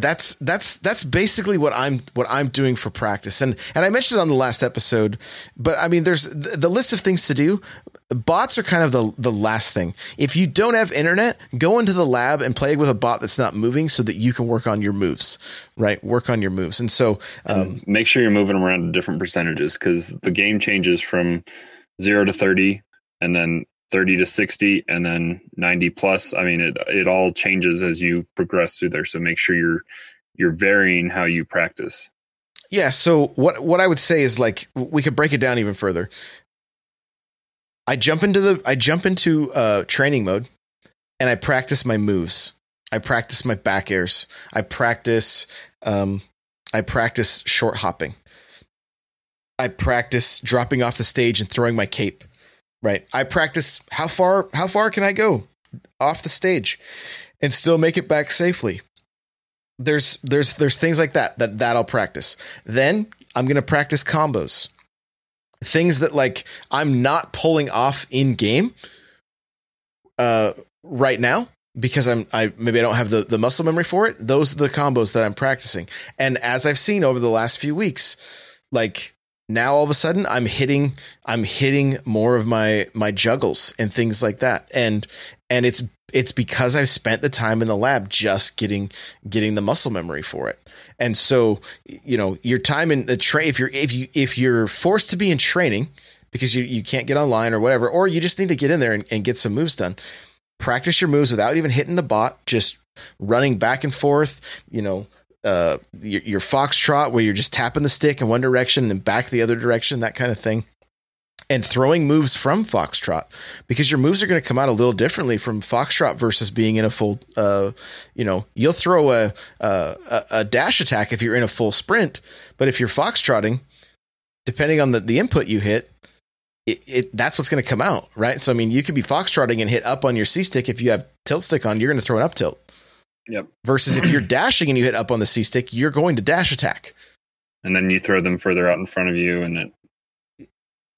that's that's that's basically what I'm what I'm doing for practice. And and I mentioned it on the last episode, but I mean, there's the, the list of things to do bots are kind of the the last thing. If you don't have internet, go into the lab and play with a bot that's not moving, so that you can work on your moves. Right, work on your moves, and so um, and make sure you're moving around to different percentages because the game changes from zero to thirty, and then 30 to 60 and then 90 plus i mean it it all changes as you progress through there so make sure you're you're varying how you practice yeah so what what i would say is like we could break it down even further I jump into the I jump into uh, training mode, and I practice my moves. I practice my back airs. I practice um, I practice short hopping. I practice dropping off the stage and throwing my cape. Right. I practice how far how far can I go off the stage and still make it back safely. There's there's there's things like that that that I'll practice. Then I'm going to practice combos things that like I'm not pulling off in game uh right now because I'm I maybe I don't have the the muscle memory for it. Those are the combos that I'm practicing. And as I've seen over the last few weeks, like now all of a sudden I'm hitting I'm hitting more of my my juggles and things like that. And and it's it's because I've spent the time in the lab just getting getting the muscle memory for it. And so, you know, your time in the train if you're if you if you're forced to be in training because you, you can't get online or whatever, or you just need to get in there and, and get some moves done. Practice your moves without even hitting the bot, just running back and forth, you know, uh, your, your foxtrot where you're just tapping the stick in one direction and then back the other direction, that kind of thing. and throwing moves from Foxtrot because your moves are going to come out a little differently from Foxtrot versus being in a full, uh, you know, you'll throw a, a, a dash attack if you're in a full sprint, but if you're Foxtrotting, depending on the, the input you hit, it, it that's what's going to come out, right? So, I mean, you could be Foxtrotting and hit up on your C stick. If you have tilt stick on, you're going to throw an up tilt. Yep. Versus if you're dashing and you hit up on the C stick, you're going to dash attack. And then you throw them further out in front of you, and it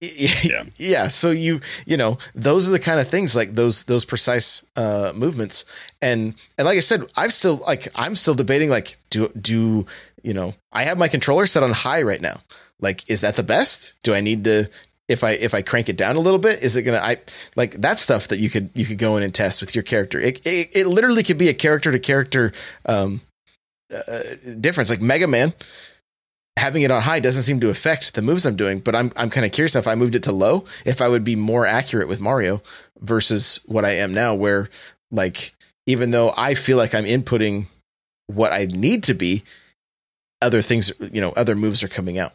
yeah. yeah so you you know those are the kind of things like those those precise uh movements and and like i said i've still like i'm still debating like do do you know i have my controller set on high right now like is that the best do i need to if i if i crank it down a little bit is it gonna i like that stuff that you could you could go in and test with your character it it, it literally could be a character to character um uh, difference like mega man having it on high doesn't seem to affect the moves I'm doing, but I'm I'm kind of curious if I moved it to low, if I would be more accurate with Mario versus what I am now, where like even though I feel like I'm inputting what I need to be, other things, you know, other moves are coming out.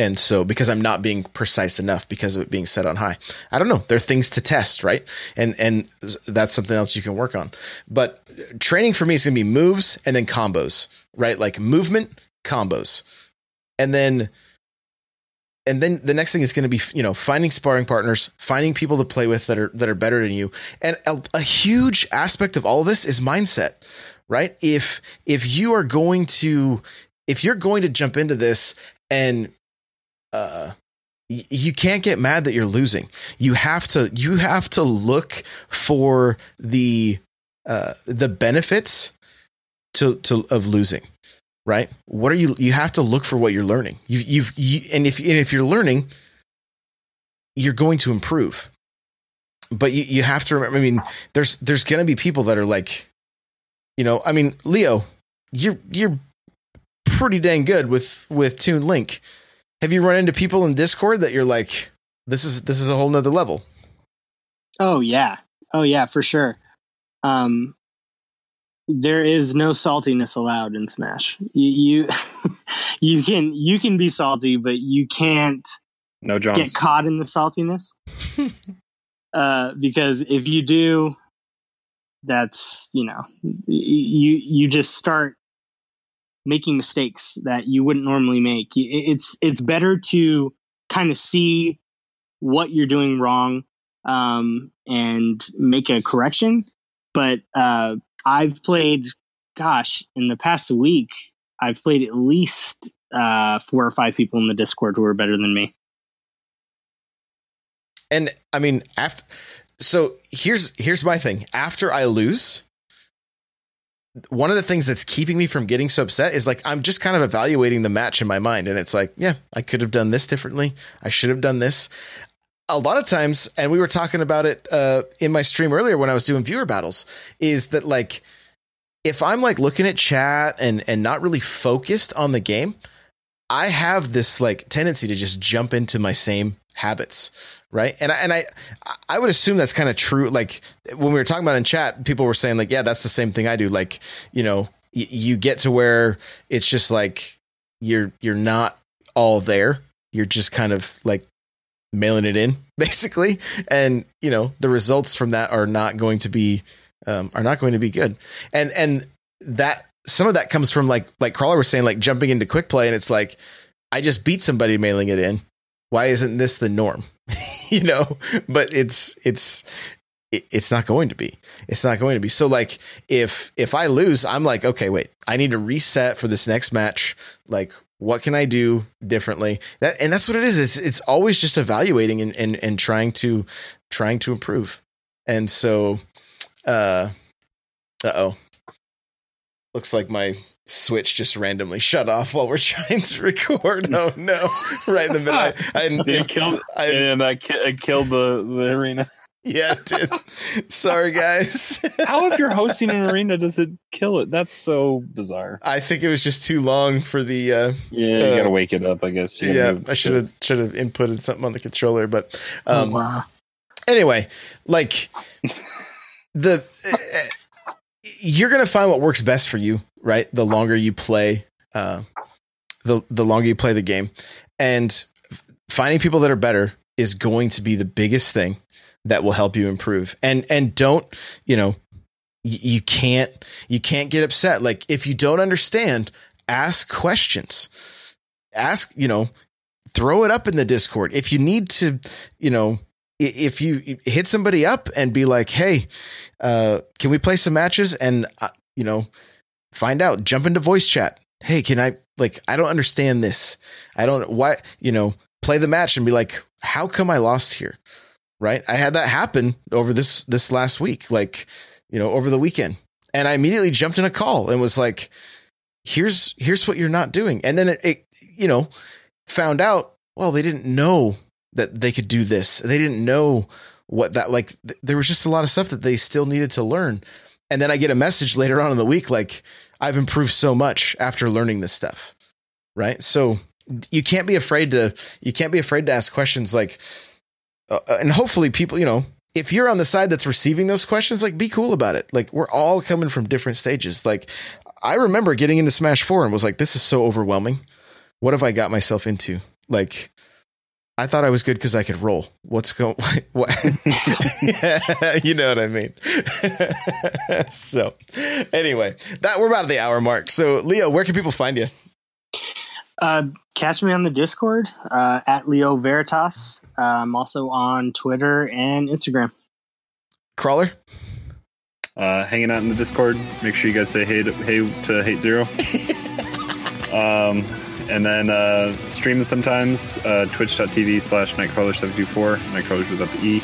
And so because I'm not being precise enough because of it being set on high. I don't know. There are things to test, right? And and that's something else you can work on. But training for me is going to be moves and then combos, right? Like movement, combos. And then and then the next thing is going to be you know finding sparring partners finding people to play with that are that are better than you and a, a, huge aspect of all of this is mindset right if if you are going to if you're going to jump into this and uh you can't get mad that you're losing you have to you have to look for the uh the benefits to to of losing right? What are you? You have to look for what you're learning. You, you've you, and if and if you're learning, you're going to improve. But you, you have to remember. I mean, there's there's going to be people that are like, you know, I mean, Leo, you're you're pretty dang good with with Toon Link. Have you run into people in Discord that you're like, this is this is a whole nother level? Oh yeah, oh yeah, for sure. Um, there is no saltiness allowed in Smash. You you, you can you can be salty, but you can't no John get caught in the saltiness. uh, because if you do, that's you know you you just start making mistakes that you wouldn't normally make. It's it's better to kind of see what you're doing wrong um, and make a correction. But uh, I've played, gosh, in the past week, I've played at least uh, four or five people in the Discord who are better than me. And I mean, after so here's here's my thing. After I lose, one of the things that's keeping me from getting so upset is like I'm just kind of evaluating the match in my mind, and it's like, yeah, I could have done this differently. I should have done this a lot of times, and we were talking about it uh, in my stream earlier when I was doing viewer battles, is that like if I'm like looking at chat and and not really focused on the game, I have this like tendency to just jump into my same habits, right? And I, and I I would assume that's kind of true. Like when we were talking about in chat, people were saying like, yeah, that's the same thing I do. Like you know, y- you get to where it's just like you're you're not all there. You're just kind of like mailing it in basically and you know the results from that are not going to be um, are not going to be good and and that some of that comes from like like crawler was saying like jumping into quick play and it's like i just beat somebody mailing it in why isn't this the norm you know but it's it's it's not going to be it's not going to be so like if if i lose i'm like okay wait i need to reset for this next match like what can I do differently? That and that's what it is. It's it's always just evaluating and and, and trying to trying to improve. And so uh uh oh. Looks like my switch just randomly shut off while we're trying to record. Oh no! Right in the middle. I, I, it killed. I, and I, I killed the the arena. Yeah, it did. Sorry, guys. How, if you're hosting an arena, does it kill it? That's so bizarre. I think it was just too long for the. Uh, yeah, you uh, gotta wake it up. I guess. Yeah, I should have should have inputted something on the controller, but. Um, oh, wow. Anyway, like the. You're gonna find what works best for you, right? The longer you play, uh, the the longer you play the game, and finding people that are better is going to be the biggest thing that will help you improve. And and don't, you know, you can't you can't get upset. Like if you don't understand, ask questions. Ask, you know, throw it up in the Discord. If you need to, you know, if you hit somebody up and be like, "Hey, uh, can we play some matches?" and uh, you know, find out, jump into voice chat. Hey, can I like? I don't understand this. I don't why you know. Play the match and be like, "How come I lost here?" Right? I had that happen over this this last week, like you know, over the weekend, and I immediately jumped in a call and was like, "Here's here's what you're not doing," and then it, it you know found out well they didn't know that they could do this. They didn't know what that like. Th- there was just a lot of stuff that they still needed to learn. And then I get a message later on in the week like I've improved so much after learning this stuff. Right? So you can't be afraid to you can't be afraid to ask questions like uh, and hopefully people, you know, if you're on the side that's receiving those questions, like be cool about it. Like we're all coming from different stages. Like I remember getting into Smash 4 and was like this is so overwhelming. What have I got myself into? Like I thought I was good because I could roll. What's going? What? you know what I mean. so, anyway, that we're about at the hour mark. So, Leo, where can people find you? Uh, catch me on the Discord uh, at Leo Veritas. Uh, I'm also on Twitter and Instagram. Crawler. Uh, hanging out in the Discord. Make sure you guys say hey to, hey to Hate Zero. um, and then uh, stream sometimes uh, twitch.tv slash nightcrawler724 nightcrawlers without the e.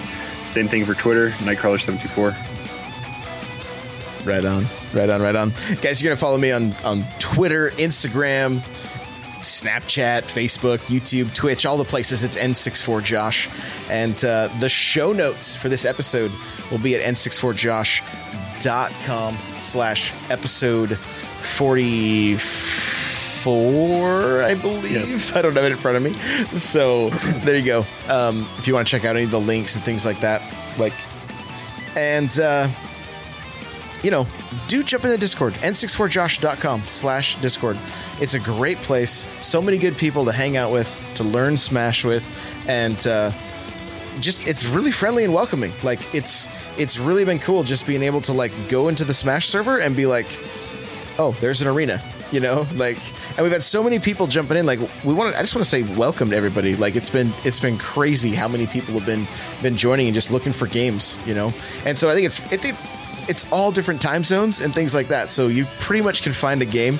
Same thing for twitter nightcrawler724 right on right on right on. Guys you're gonna follow me on on twitter instagram snapchat facebook youtube twitch all the places. It's n64josh and uh, the show notes for this episode will be at n64josh.com slash episode 40 four, I believe. Yes. I don't have it in front of me. So there you go. Um, if you want to check out any of the links and things like that, like, and uh, you know, do jump in the Discord, n64josh.com slash Discord. It's a great place. So many good people to hang out with, to learn Smash with, and uh, just it's really friendly and welcoming. Like it's it's really been cool just being able to like go into the Smash server and be like, oh, there's an arena you know like and we've had so many people jumping in like we want to i just want to say welcome to everybody. Like it's been it's been crazy how many people have been been joining and just looking for games you know? And so i think it's it, it's it's all different time zones and things like that. So you pretty much can find a game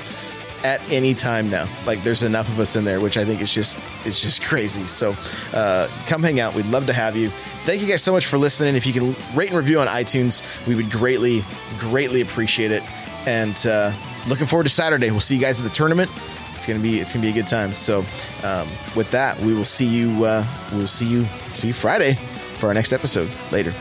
at any time now. Like there's enough of us in there which i think is just is just crazy. So uh, come hang out. We'd love to have you. Thank you guys so much for listening. If you can rate and review on itunes we would greatly greatly appreciate it. And uh, looking forward to Saturday. We'll see you guys at the tournament. It's gonna be it's gonna be a good time. So um, with that, we will see you uh, we'll see you see you Friday for our next episode. Later.